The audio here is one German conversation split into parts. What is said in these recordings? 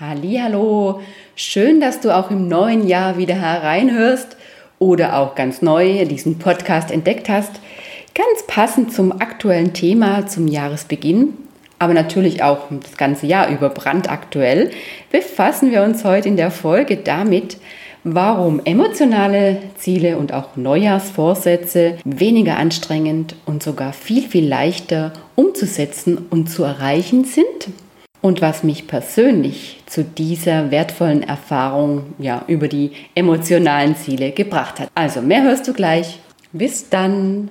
Hallo, schön, dass du auch im neuen Jahr wieder hereinhörst oder auch ganz neu diesen Podcast entdeckt hast. Ganz passend zum aktuellen Thema zum Jahresbeginn, aber natürlich auch das ganze Jahr über brandaktuell, befassen wir uns heute in der Folge damit, warum emotionale Ziele und auch Neujahrsvorsätze weniger anstrengend und sogar viel, viel leichter umzusetzen und zu erreichen sind und was mich persönlich zu dieser wertvollen Erfahrung ja, über die emotionalen Ziele gebracht hat. Also mehr hörst du gleich. Bis dann.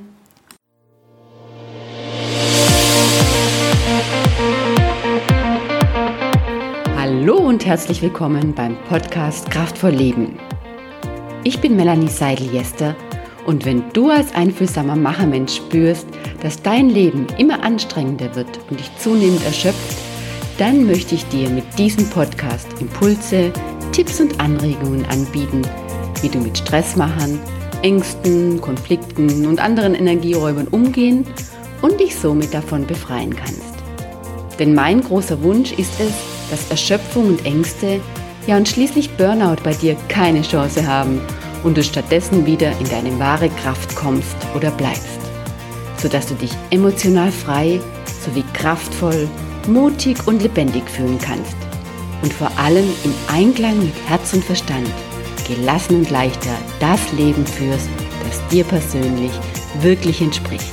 Hallo und herzlich willkommen beim Podcast Kraftvoll Leben. Ich bin Melanie Seidel-Jester und wenn du als einfühlsamer Machermensch spürst, dass dein Leben immer anstrengender wird und dich zunehmend erschöpft, dann möchte ich dir mit diesem Podcast Impulse, Tipps und Anregungen anbieten, wie du mit Stressmachern, Ängsten, Konflikten und anderen Energieräubern umgehen und dich somit davon befreien kannst. Denn mein großer Wunsch ist es, dass Erschöpfung und Ängste, ja und schließlich Burnout bei dir keine Chance haben und du stattdessen wieder in deine wahre Kraft kommst oder bleibst, sodass du dich emotional frei sowie kraftvoll mutig und lebendig fühlen kannst. Und vor allem im Einklang mit Herz und Verstand, gelassen und leichter das Leben führst, das dir persönlich wirklich entspricht.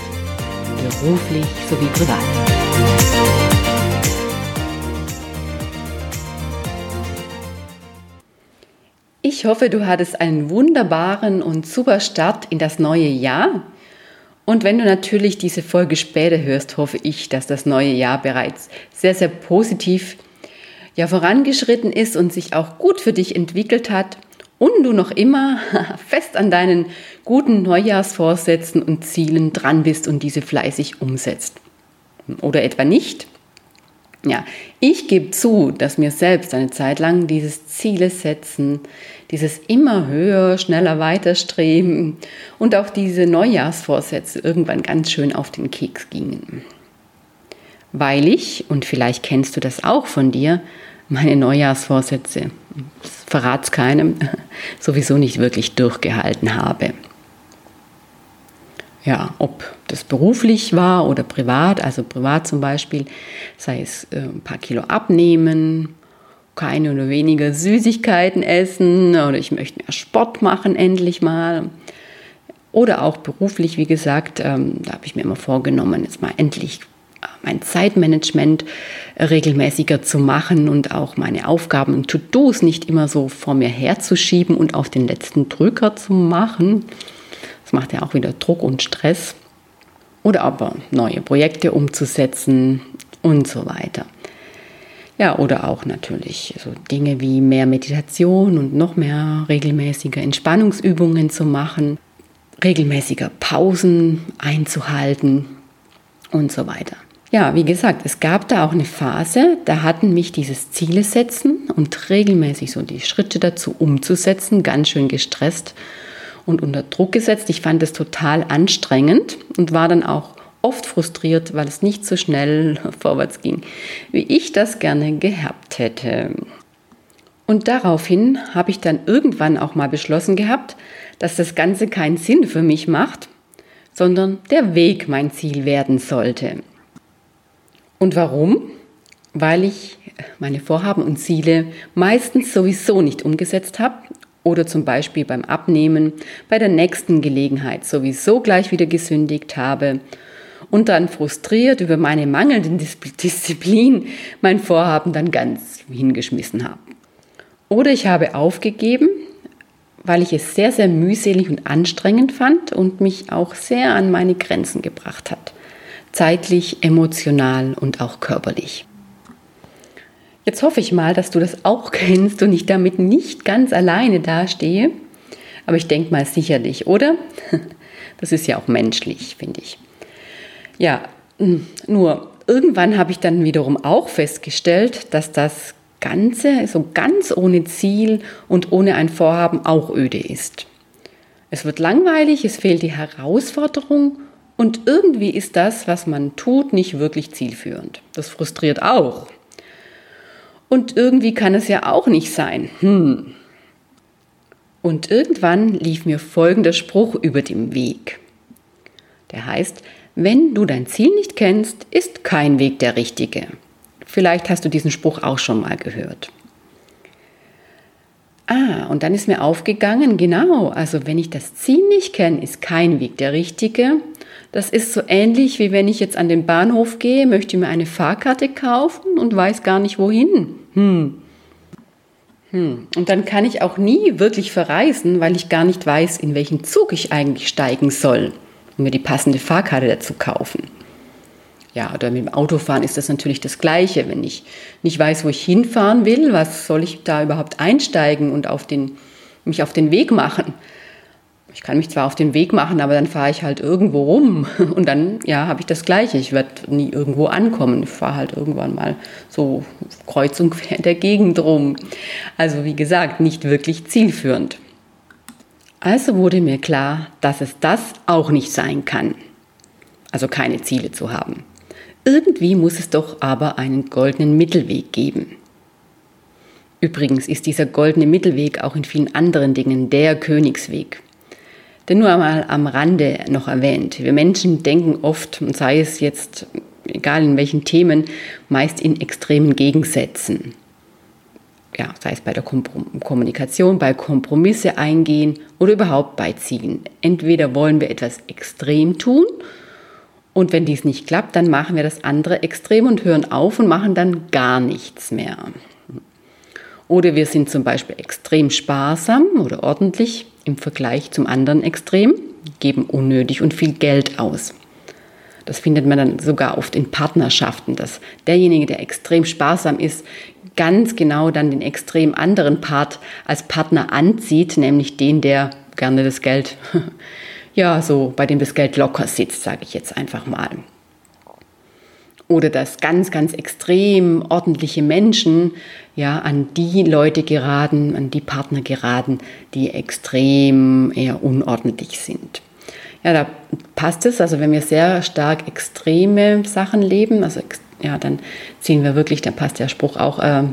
Beruflich sowie privat. Ich hoffe, du hattest einen wunderbaren und super Start in das neue Jahr und wenn du natürlich diese Folge später hörst, hoffe ich, dass das neue Jahr bereits sehr, sehr positiv ja, vorangeschritten ist und sich auch gut für dich entwickelt hat und du noch immer fest an deinen guten Neujahrsvorsätzen und Zielen dran bist und diese fleißig umsetzt. Oder etwa nicht? Ja, ich gebe zu, dass mir selbst eine Zeit lang dieses Ziele setzen, dieses immer höher, schneller weiterstreben und auch diese Neujahrsvorsätze irgendwann ganz schön auf den Keks gingen. Weil ich, und vielleicht kennst du das auch von dir, meine Neujahrsvorsätze, verrat's keinem, sowieso nicht wirklich durchgehalten habe. Ja, ob das beruflich war oder privat, also privat zum Beispiel, sei es äh, ein paar Kilo abnehmen, keine oder weniger Süßigkeiten essen oder ich möchte mehr Sport machen endlich mal. Oder auch beruflich, wie gesagt, ähm, da habe ich mir immer vorgenommen, jetzt mal endlich äh, mein Zeitmanagement regelmäßiger zu machen und auch meine Aufgaben und To-Dos nicht immer so vor mir herzuschieben und auf den letzten Drücker zu machen. Das macht ja auch wieder Druck und Stress. Oder aber neue Projekte umzusetzen und so weiter. Ja, oder auch natürlich so Dinge wie mehr Meditation und noch mehr regelmäßige Entspannungsübungen zu machen, regelmäßiger Pausen einzuhalten und so weiter. Ja, wie gesagt, es gab da auch eine Phase, da hatten mich dieses Ziele setzen und regelmäßig so die Schritte dazu umzusetzen ganz schön gestresst und unter Druck gesetzt. Ich fand es total anstrengend und war dann auch oft frustriert, weil es nicht so schnell vorwärts ging, wie ich das gerne gehabt hätte. Und daraufhin habe ich dann irgendwann auch mal beschlossen gehabt, dass das Ganze keinen Sinn für mich macht, sondern der Weg mein Ziel werden sollte. Und warum? Weil ich meine Vorhaben und Ziele meistens sowieso nicht umgesetzt habe oder zum Beispiel beim Abnehmen bei der nächsten Gelegenheit sowieso gleich wieder gesündigt habe und dann frustriert über meine mangelnde Disziplin mein Vorhaben dann ganz hingeschmissen habe. Oder ich habe aufgegeben, weil ich es sehr, sehr mühselig und anstrengend fand und mich auch sehr an meine Grenzen gebracht hat. Zeitlich, emotional und auch körperlich. Jetzt hoffe ich mal, dass du das auch kennst und ich damit nicht ganz alleine dastehe. Aber ich denke mal sicherlich, oder? Das ist ja auch menschlich, finde ich. Ja, hm, nur irgendwann habe ich dann wiederum auch festgestellt, dass das Ganze so ganz ohne Ziel und ohne ein Vorhaben auch öde ist. Es wird langweilig, es fehlt die Herausforderung und irgendwie ist das, was man tut, nicht wirklich zielführend. Das frustriert auch. Und irgendwie kann es ja auch nicht sein. Hm. Und irgendwann lief mir folgender Spruch über dem Weg. Der heißt, wenn du dein Ziel nicht kennst, ist kein Weg der richtige. Vielleicht hast du diesen Spruch auch schon mal gehört. Ah, und dann ist mir aufgegangen, genau, also wenn ich das Ziel nicht kenne, ist kein Weg der richtige. Das ist so ähnlich wie wenn ich jetzt an den Bahnhof gehe, möchte mir eine Fahrkarte kaufen und weiß gar nicht wohin. Hm. Hm. Und dann kann ich auch nie wirklich verreisen, weil ich gar nicht weiß, in welchen Zug ich eigentlich steigen soll, um mir die passende Fahrkarte dazu kaufen. Ja, oder mit dem Autofahren ist das natürlich das Gleiche. Wenn ich nicht weiß, wo ich hinfahren will, was soll ich da überhaupt einsteigen und auf den, mich auf den Weg machen? Ich kann mich zwar auf den Weg machen, aber dann fahre ich halt irgendwo rum und dann ja, habe ich das Gleiche. Ich werde nie irgendwo ankommen. Ich fahre halt irgendwann mal so kreuz und quer in der Gegend rum. Also wie gesagt, nicht wirklich zielführend. Also wurde mir klar, dass es das auch nicht sein kann. Also keine Ziele zu haben. Irgendwie muss es doch aber einen goldenen Mittelweg geben. Übrigens ist dieser goldene Mittelweg auch in vielen anderen Dingen der Königsweg. Denn nur einmal am Rande noch erwähnt, wir Menschen denken oft, sei es jetzt egal in welchen Themen, meist in extremen Gegensätzen. Ja, sei es bei der Kommunikation, bei Kompromisse eingehen oder überhaupt bei Zielen. Entweder wollen wir etwas extrem tun und wenn dies nicht klappt, dann machen wir das andere Extrem und hören auf und machen dann gar nichts mehr. Oder wir sind zum Beispiel extrem sparsam oder ordentlich im Vergleich zum anderen Extrem, geben unnötig und viel Geld aus. Das findet man dann sogar oft in Partnerschaften, dass derjenige, der extrem sparsam ist, ganz genau dann den extrem anderen Part als Partner anzieht, nämlich den, der gerne das Geld ja, so bei dem das Geld locker sitzt, sage ich jetzt einfach mal. Oder dass ganz, ganz extrem ordentliche Menschen ja an die Leute geraten, an die Partner geraten, die extrem eher unordentlich sind. Ja, da passt es. Also wenn wir sehr stark extreme Sachen leben, also ja, dann ziehen wir wirklich, da passt der Spruch auch, äh,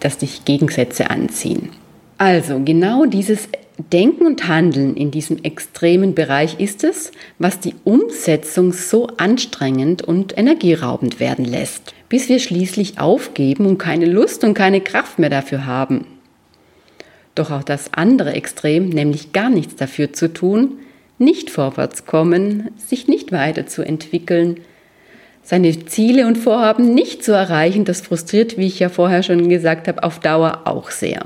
dass sich Gegensätze anziehen. Also genau dieses Denken und Handeln in diesem extremen Bereich ist es, was die Umsetzung so anstrengend und energieraubend werden lässt, bis wir schließlich aufgeben und keine Lust und keine Kraft mehr dafür haben. Doch auch das andere Extrem, nämlich gar nichts dafür zu tun, nicht vorwärts kommen, sich nicht weiterzuentwickeln, seine Ziele und Vorhaben nicht zu erreichen, das frustriert, wie ich ja vorher schon gesagt habe, auf Dauer auch sehr.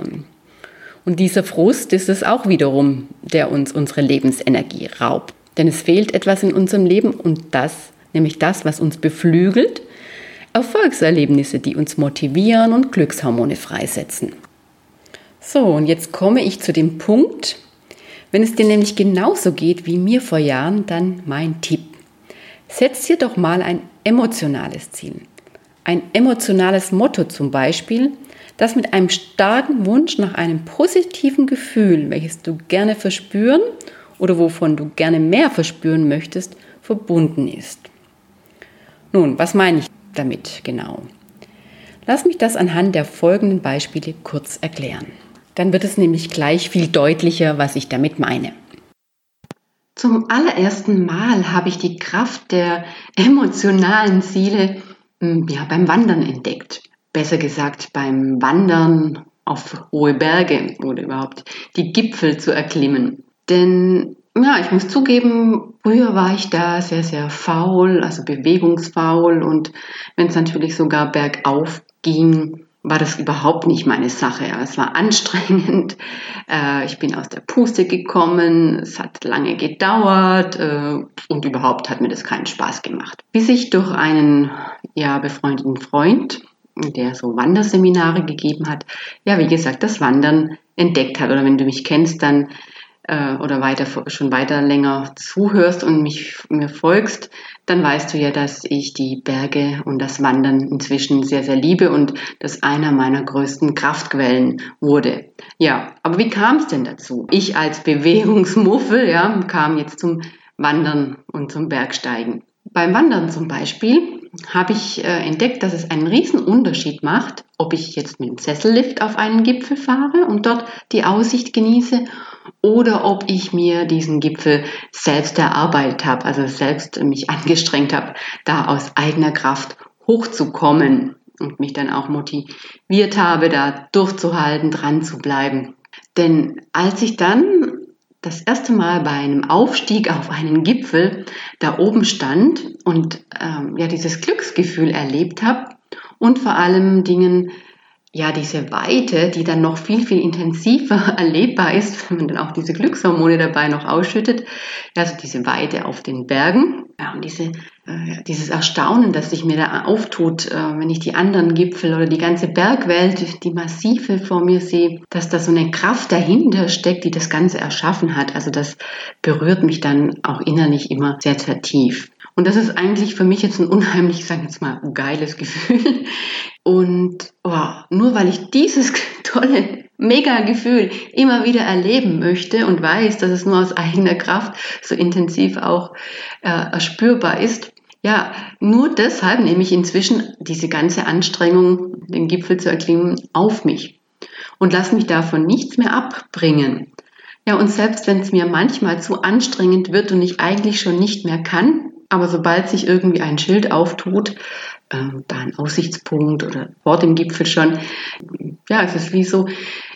Und dieser Frust ist es auch wiederum, der uns unsere Lebensenergie raubt. Denn es fehlt etwas in unserem Leben und das, nämlich das, was uns beflügelt, Erfolgserlebnisse, die uns motivieren und Glückshormone freisetzen. So, und jetzt komme ich zu dem Punkt, wenn es dir nämlich genauso geht wie mir vor Jahren, dann mein Tipp. Setz dir doch mal ein emotionales Ziel. Ein emotionales Motto zum Beispiel, das mit einem starken Wunsch nach einem positiven Gefühl, welches du gerne verspüren oder wovon du gerne mehr verspüren möchtest, verbunden ist. Nun, was meine ich damit genau? Lass mich das anhand der folgenden Beispiele kurz erklären. Dann wird es nämlich gleich viel deutlicher, was ich damit meine. Zum allerersten Mal habe ich die Kraft der emotionalen Ziele hm, ja, beim Wandern entdeckt besser gesagt beim Wandern auf hohe Berge oder überhaupt die Gipfel zu erklimmen. Denn ja, ich muss zugeben, früher war ich da sehr, sehr faul, also bewegungsfaul und wenn es natürlich sogar bergauf ging, war das überhaupt nicht meine Sache. Es war anstrengend. Äh, ich bin aus der Puste gekommen. Es hat lange gedauert äh, und überhaupt hat mir das keinen Spaß gemacht. Bis ich durch einen ja befreundeten Freund der so Wanderseminare gegeben hat, ja, wie gesagt, das Wandern entdeckt hat. Oder wenn du mich kennst, dann äh, oder weiter schon weiter länger zuhörst und mich mir folgst, dann weißt du ja, dass ich die Berge und das Wandern inzwischen sehr, sehr liebe und das einer meiner größten Kraftquellen wurde. Ja, aber wie kam es denn dazu? Ich als Bewegungsmuffel, ja, kam jetzt zum Wandern und zum Bergsteigen. Beim Wandern zum Beispiel habe ich äh, entdeckt, dass es einen riesen Unterschied macht, ob ich jetzt mit dem Sessellift auf einen Gipfel fahre und dort die Aussicht genieße oder ob ich mir diesen Gipfel selbst erarbeitet habe, also selbst mich angestrengt habe, da aus eigener Kraft hochzukommen und mich dann auch motiviert habe, da durchzuhalten, dran zu bleiben. Denn als ich dann das erste Mal bei einem Aufstieg auf einen Gipfel da oben stand und ähm, ja dieses Glücksgefühl erlebt habe und vor allem Dingen ja diese Weite, die dann noch viel viel intensiver erlebbar ist, wenn man dann auch diese Glückshormone dabei noch ausschüttet, also diese Weite auf den Bergen. Ja, und diese, dieses Erstaunen, das sich mir da auftut, äh, wenn ich die anderen Gipfel oder die ganze Bergwelt, die Massive vor mir sehe, dass da so eine Kraft dahinter steckt, die das Ganze erschaffen hat. Also das berührt mich dann auch innerlich immer sehr, sehr tief. Und das ist eigentlich für mich jetzt ein unheimlich, ich sage jetzt mal, geiles Gefühl. Und oh, nur weil ich dieses tolle mega Gefühl immer wieder erleben möchte und weiß, dass es nur aus eigener Kraft so intensiv auch äh, erspürbar ist. Ja, nur deshalb nehme ich inzwischen diese ganze Anstrengung, den Gipfel zu erklimmen, auf mich und lasse mich davon nichts mehr abbringen. Ja, und selbst wenn es mir manchmal zu anstrengend wird und ich eigentlich schon nicht mehr kann, aber sobald sich irgendwie ein Schild auftut, äh, da ein Aussichtspunkt oder vor dem Gipfel schon, ja, es ist wie so,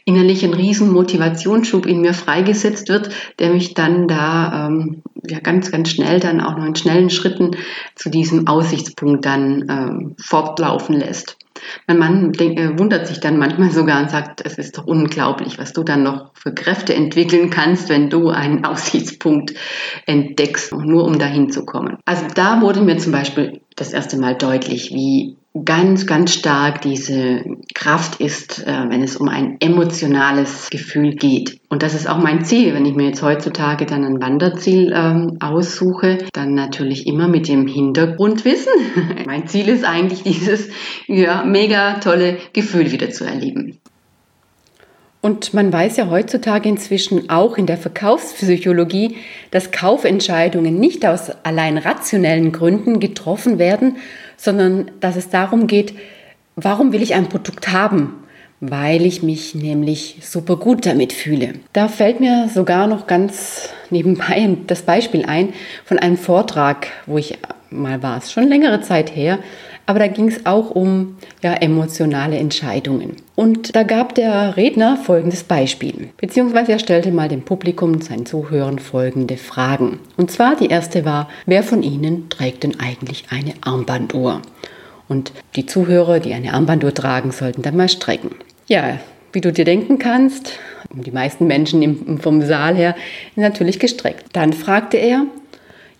innerlich ein riesen Motivationsschub in mir freigesetzt wird, der mich dann da ähm, ja ganz, ganz schnell dann auch noch in schnellen Schritten zu diesem Aussichtspunkt dann ähm, fortlaufen lässt. Mein Mann denk, äh, wundert sich dann manchmal sogar und sagt, es ist doch unglaublich, was du dann noch für Kräfte entwickeln kannst, wenn du einen Aussichtspunkt entdeckst, nur um dahin zu kommen. Also da wurde mir zum Beispiel das erste Mal deutlich, wie ganz, ganz stark diese Kraft ist, äh, wenn es um ein emotionales Gefühl geht. Und das ist auch mein Ziel, wenn ich mir jetzt heutzutage dann ein Wanderziel ähm, aussuche, dann natürlich immer mit dem Hintergrundwissen. mein Ziel ist eigentlich dieses ja, mega tolle Gefühl wieder zu erleben. Und man weiß ja heutzutage inzwischen auch in der Verkaufspsychologie, dass Kaufentscheidungen nicht aus allein rationellen Gründen getroffen werden, sondern dass es darum geht, warum will ich ein Produkt haben? Weil ich mich nämlich super gut damit fühle. Da fällt mir sogar noch ganz nebenbei das Beispiel ein von einem Vortrag, wo ich mal war, es schon längere Zeit her, aber da ging es auch um ja, emotionale Entscheidungen. Und da gab der Redner folgendes Beispiel, beziehungsweise er stellte mal dem Publikum, seinen Zuhörern folgende Fragen. Und zwar die erste war, wer von Ihnen trägt denn eigentlich eine Armbanduhr? Und die Zuhörer, die eine Armbanduhr tragen, sollten dann mal strecken. Ja, wie du dir denken kannst, die meisten Menschen vom Saal her natürlich gestreckt. Dann fragte er,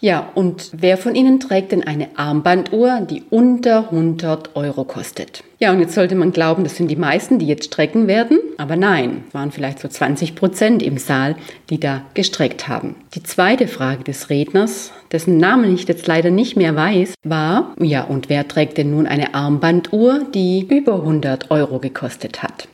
ja, und wer von Ihnen trägt denn eine Armbanduhr, die unter 100 Euro kostet? Ja, und jetzt sollte man glauben, das sind die meisten, die jetzt strecken werden. Aber nein, es waren vielleicht so 20 Prozent im Saal, die da gestreckt haben. Die zweite Frage des Redners, dessen Namen ich jetzt leider nicht mehr weiß, war, ja, und wer trägt denn nun eine Armbanduhr, die über 100 Euro gekostet hat?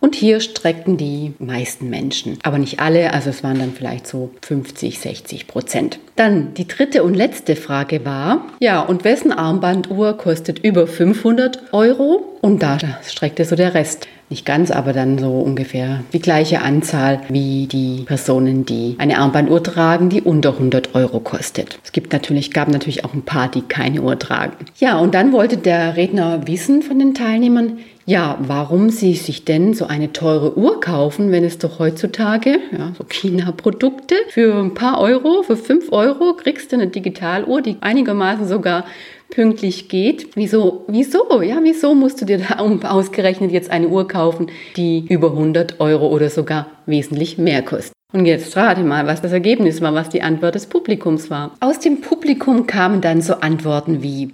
Und hier streckten die meisten Menschen, aber nicht alle, also es waren dann vielleicht so 50, 60 Prozent. Dann die dritte und letzte Frage war, ja, und wessen Armbanduhr kostet über 500 Euro? Und da streckte so der Rest. Nicht ganz, aber dann so ungefähr die gleiche Anzahl wie die Personen, die eine Armbanduhr tragen, die unter 100 Euro kostet. Es gibt natürlich, gab natürlich auch ein paar, die keine Uhr tragen. Ja, und dann wollte der Redner wissen von den Teilnehmern, ja, warum sie sich denn so eine teure Uhr kaufen, wenn es doch heutzutage, ja, so China-Produkte, für ein paar Euro, für fünf Euro kriegst du eine Digitaluhr, die einigermaßen sogar pünktlich geht. Wieso, wieso, ja, wieso musst du dir da ausgerechnet jetzt eine Uhr kaufen, die über 100 Euro oder sogar wesentlich mehr kostet? Und jetzt rate mal, was das Ergebnis war, was die Antwort des Publikums war. Aus dem Publikum kamen dann so Antworten wie,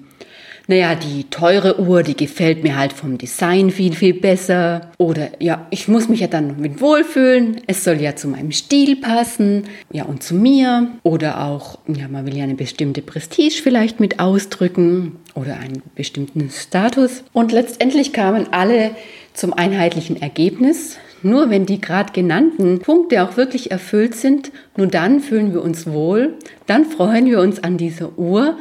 naja, die teure Uhr, die gefällt mir halt vom Design viel, viel besser. Oder ja, ich muss mich ja dann mit wohlfühlen. Es soll ja zu meinem Stil passen. Ja, und zu mir. Oder auch, ja, man will ja eine bestimmte Prestige vielleicht mit ausdrücken. Oder einen bestimmten Status. Und letztendlich kamen alle zum einheitlichen Ergebnis. Nur wenn die gerade genannten Punkte auch wirklich erfüllt sind, nur dann fühlen wir uns wohl, dann freuen wir uns an dieser Uhr,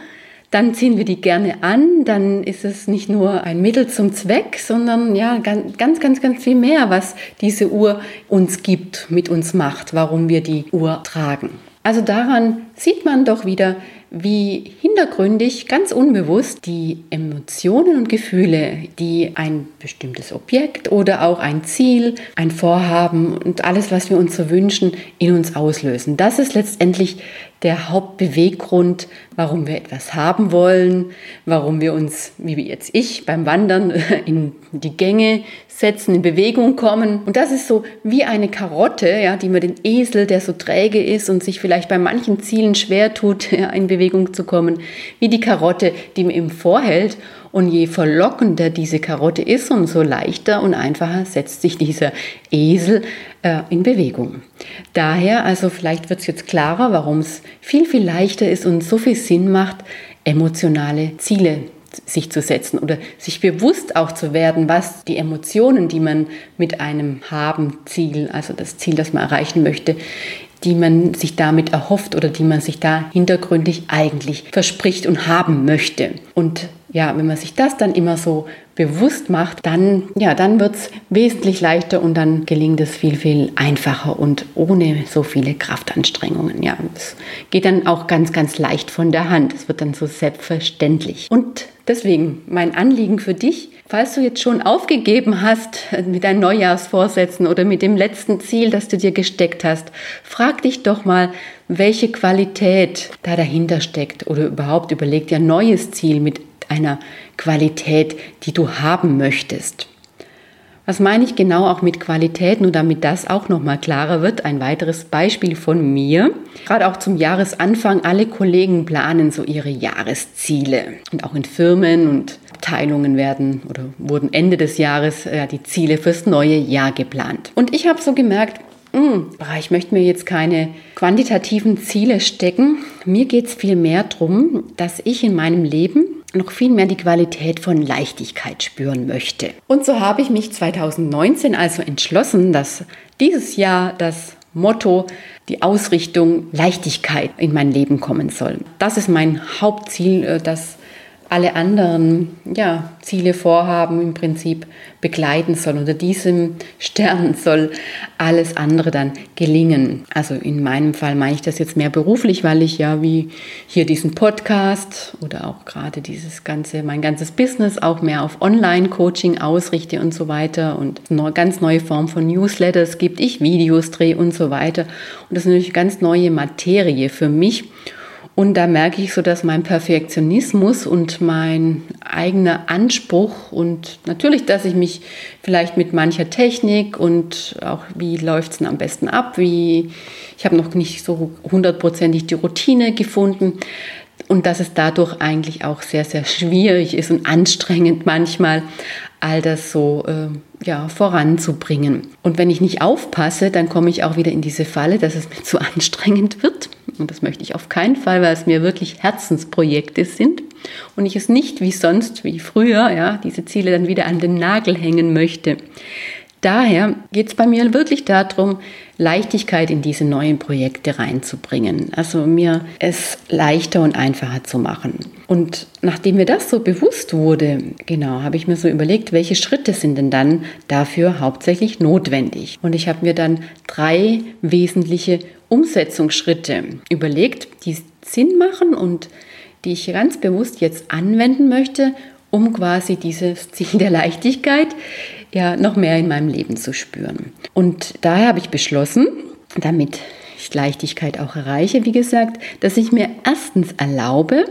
dann ziehen wir die gerne an, dann ist es nicht nur ein Mittel zum Zweck, sondern ja, ganz, ganz, ganz viel mehr, was diese Uhr uns gibt, mit uns macht, warum wir die Uhr tragen. Also daran sieht man doch wieder, wie hintergründig, ganz unbewusst die Emotionen und Gefühle, die ein bestimmtes Objekt oder auch ein Ziel, ein Vorhaben und alles, was wir uns so wünschen, in uns auslösen. Das ist letztendlich der Hauptbeweggrund, warum wir etwas haben wollen, warum wir uns, wie jetzt ich, beim Wandern in die Gänge setzen, in Bewegung kommen. Und das ist so wie eine Karotte, ja, die man den Esel, der so träge ist und sich vielleicht bei manchen Zielen schwer tut, ja, in Bewegung zu kommen, wie die Karotte, die man ihm vorhält. Und je verlockender diese Karotte ist, umso leichter und einfacher setzt sich dieser Esel äh, in Bewegung. Daher, also vielleicht wird es jetzt klarer, warum es viel, viel leichter ist und so viel Sinn macht, emotionale Ziele sich zu setzen oder sich bewusst auch zu werden, was die Emotionen, die man mit einem Haben-Ziel, also das Ziel, das man erreichen möchte, die man sich damit erhofft oder die man sich da hintergründig eigentlich verspricht und haben möchte. Und ja, wenn man sich das dann immer so bewusst macht, dann, ja, dann wird es wesentlich leichter und dann gelingt es viel, viel einfacher und ohne so viele Kraftanstrengungen. Ja, es geht dann auch ganz, ganz leicht von der Hand. Es wird dann so selbstverständlich. Und deswegen mein Anliegen für dich, falls du jetzt schon aufgegeben hast mit deinen Neujahrsvorsätzen oder mit dem letzten Ziel, das du dir gesteckt hast, frag dich doch mal, welche Qualität da dahinter steckt oder überhaupt überleg dir ein neues Ziel mit einer Qualität, die du haben möchtest. Was meine ich genau auch mit Qualität, nur damit das auch nochmal klarer wird? Ein weiteres Beispiel von mir. Gerade auch zum Jahresanfang, alle Kollegen planen so ihre Jahresziele. Und auch in Firmen und Abteilungen werden oder wurden Ende des Jahres ja, die Ziele fürs neue Jahr geplant. Und ich habe so gemerkt, hm, ich möchte mir jetzt keine quantitativen Ziele stecken. Mir geht es viel mehr darum, dass ich in meinem Leben noch viel mehr die Qualität von Leichtigkeit spüren möchte. Und so habe ich mich 2019 also entschlossen, dass dieses Jahr das Motto, die Ausrichtung Leichtigkeit in mein Leben kommen soll. Das ist mein Hauptziel, äh, das alle anderen ja, Ziele, Vorhaben im Prinzip begleiten soll. Unter diesem Stern soll alles andere dann gelingen. Also in meinem Fall meine ich das jetzt mehr beruflich, weil ich ja wie hier diesen Podcast oder auch gerade dieses ganze, mein ganzes Business auch mehr auf Online-Coaching ausrichte und so weiter und eine ganz neue Form von Newsletters gibt, ich Videos drehe und so weiter. Und das ist natürlich ganz neue Materie für mich. Und da merke ich so, dass mein Perfektionismus und mein eigener Anspruch und natürlich, dass ich mich vielleicht mit mancher Technik und auch wie läuft es denn am besten ab, wie ich habe noch nicht so hundertprozentig die Routine gefunden und dass es dadurch eigentlich auch sehr, sehr schwierig ist und anstrengend manchmal, all das so äh, ja, voranzubringen. Und wenn ich nicht aufpasse, dann komme ich auch wieder in diese Falle, dass es mir zu anstrengend wird und das möchte ich auf keinen Fall, weil es mir wirklich Herzensprojekte sind und ich es nicht wie sonst, wie früher, ja, diese Ziele dann wieder an den Nagel hängen möchte. Daher geht es bei mir wirklich darum, Leichtigkeit in diese neuen Projekte reinzubringen. Also mir es leichter und einfacher zu machen. Und nachdem mir das so bewusst wurde, genau, habe ich mir so überlegt, welche Schritte sind denn dann dafür hauptsächlich notwendig. Und ich habe mir dann drei wesentliche Umsetzungsschritte überlegt, die Sinn machen und die ich ganz bewusst jetzt anwenden möchte, um quasi dieses Ziel der Leichtigkeit ja noch mehr in meinem Leben zu spüren. Und daher habe ich beschlossen, damit ich Leichtigkeit auch erreiche, wie gesagt, dass ich mir erstens erlaube,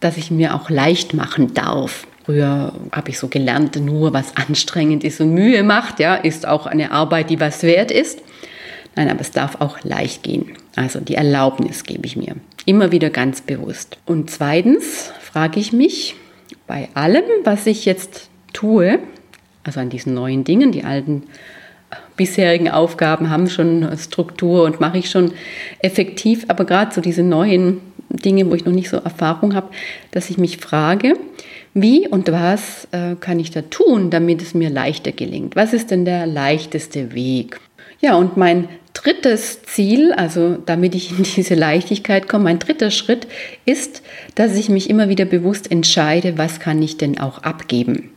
dass ich mir auch leicht machen darf. Früher habe ich so gelernt, nur was anstrengend ist und Mühe macht, ja, ist auch eine Arbeit, die was wert ist. Nein, aber es darf auch leicht gehen. Also die Erlaubnis gebe ich mir. Immer wieder ganz bewusst. Und zweitens frage ich mich bei allem, was ich jetzt tue, also an diesen neuen Dingen, die alten bisherigen Aufgaben haben schon Struktur und mache ich schon effektiv, aber gerade so diese neuen Dinge, wo ich noch nicht so Erfahrung habe, dass ich mich frage, wie und was äh, kann ich da tun, damit es mir leichter gelingt? Was ist denn der leichteste Weg? Ja, und mein drittes Ziel, also damit ich in diese Leichtigkeit komme, mein dritter Schritt ist, dass ich mich immer wieder bewusst entscheide, was kann ich denn auch abgeben.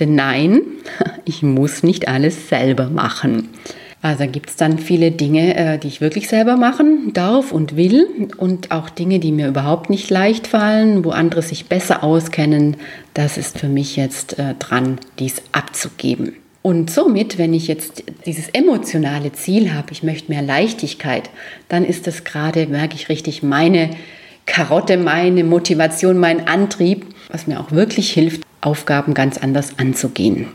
Denn nein, ich muss nicht alles selber machen. Also gibt es dann viele Dinge, äh, die ich wirklich selber machen darf und will und auch Dinge, die mir überhaupt nicht leicht fallen, wo andere sich besser auskennen. Das ist für mich jetzt äh, dran, dies abzugeben. Und somit, wenn ich jetzt dieses emotionale Ziel habe, ich möchte mehr Leichtigkeit, dann ist das gerade, merke ich richtig, meine Karotte, meine Motivation, mein Antrieb, was mir auch wirklich hilft, Aufgaben ganz anders anzugehen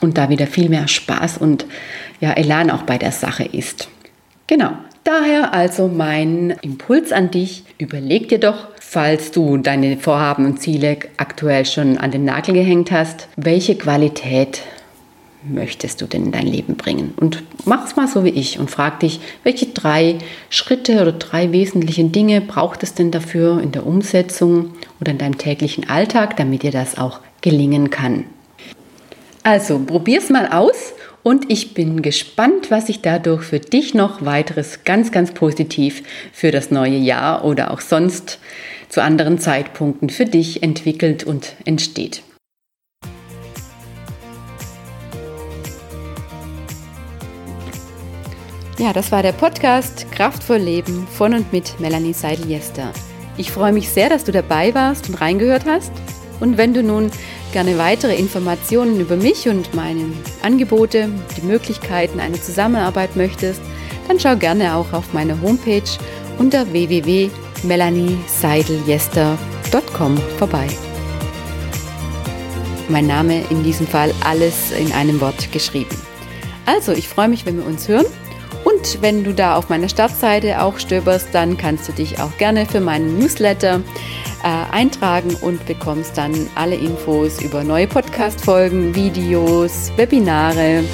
und da wieder viel mehr Spaß und ja, Elan auch bei der Sache ist. Genau. Daher also mein Impuls an dich, überleg dir doch, falls du deine Vorhaben und Ziele aktuell schon an den Nagel gehängt hast, welche Qualität möchtest du denn in dein Leben bringen? Und mach es mal so wie ich und frag dich, welche drei Schritte oder drei wesentlichen Dinge braucht es denn dafür in der Umsetzung oder in deinem täglichen Alltag, damit dir das auch gelingen kann? Also, probier's mal aus und ich bin gespannt, was sich dadurch für dich noch weiteres ganz, ganz positiv für das neue Jahr oder auch sonst zu anderen Zeitpunkten für dich entwickelt und entsteht. Ja, das war der Podcast Kraftvoll Leben von und mit Melanie Seidel-Jester. Ich freue mich sehr, dass du dabei warst und reingehört hast. Und wenn du nun gerne weitere Informationen über mich und meine Angebote, die Möglichkeiten einer Zusammenarbeit möchtest, dann schau gerne auch auf meiner Homepage unter www.melanieseideljester.com vorbei. Mein Name in diesem Fall alles in einem Wort geschrieben. Also, ich freue mich, wenn wir uns hören. Und wenn du da auf meiner Startseite auch stöberst, dann kannst du dich auch gerne für meinen Newsletter äh, eintragen und bekommst dann alle Infos über neue Podcast-Folgen, Videos, Webinare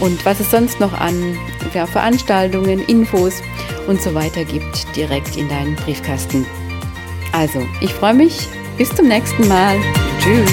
und was es sonst noch an ja, Veranstaltungen, Infos und so weiter gibt, direkt in deinen Briefkasten. Also, ich freue mich. Bis zum nächsten Mal. Tschüss.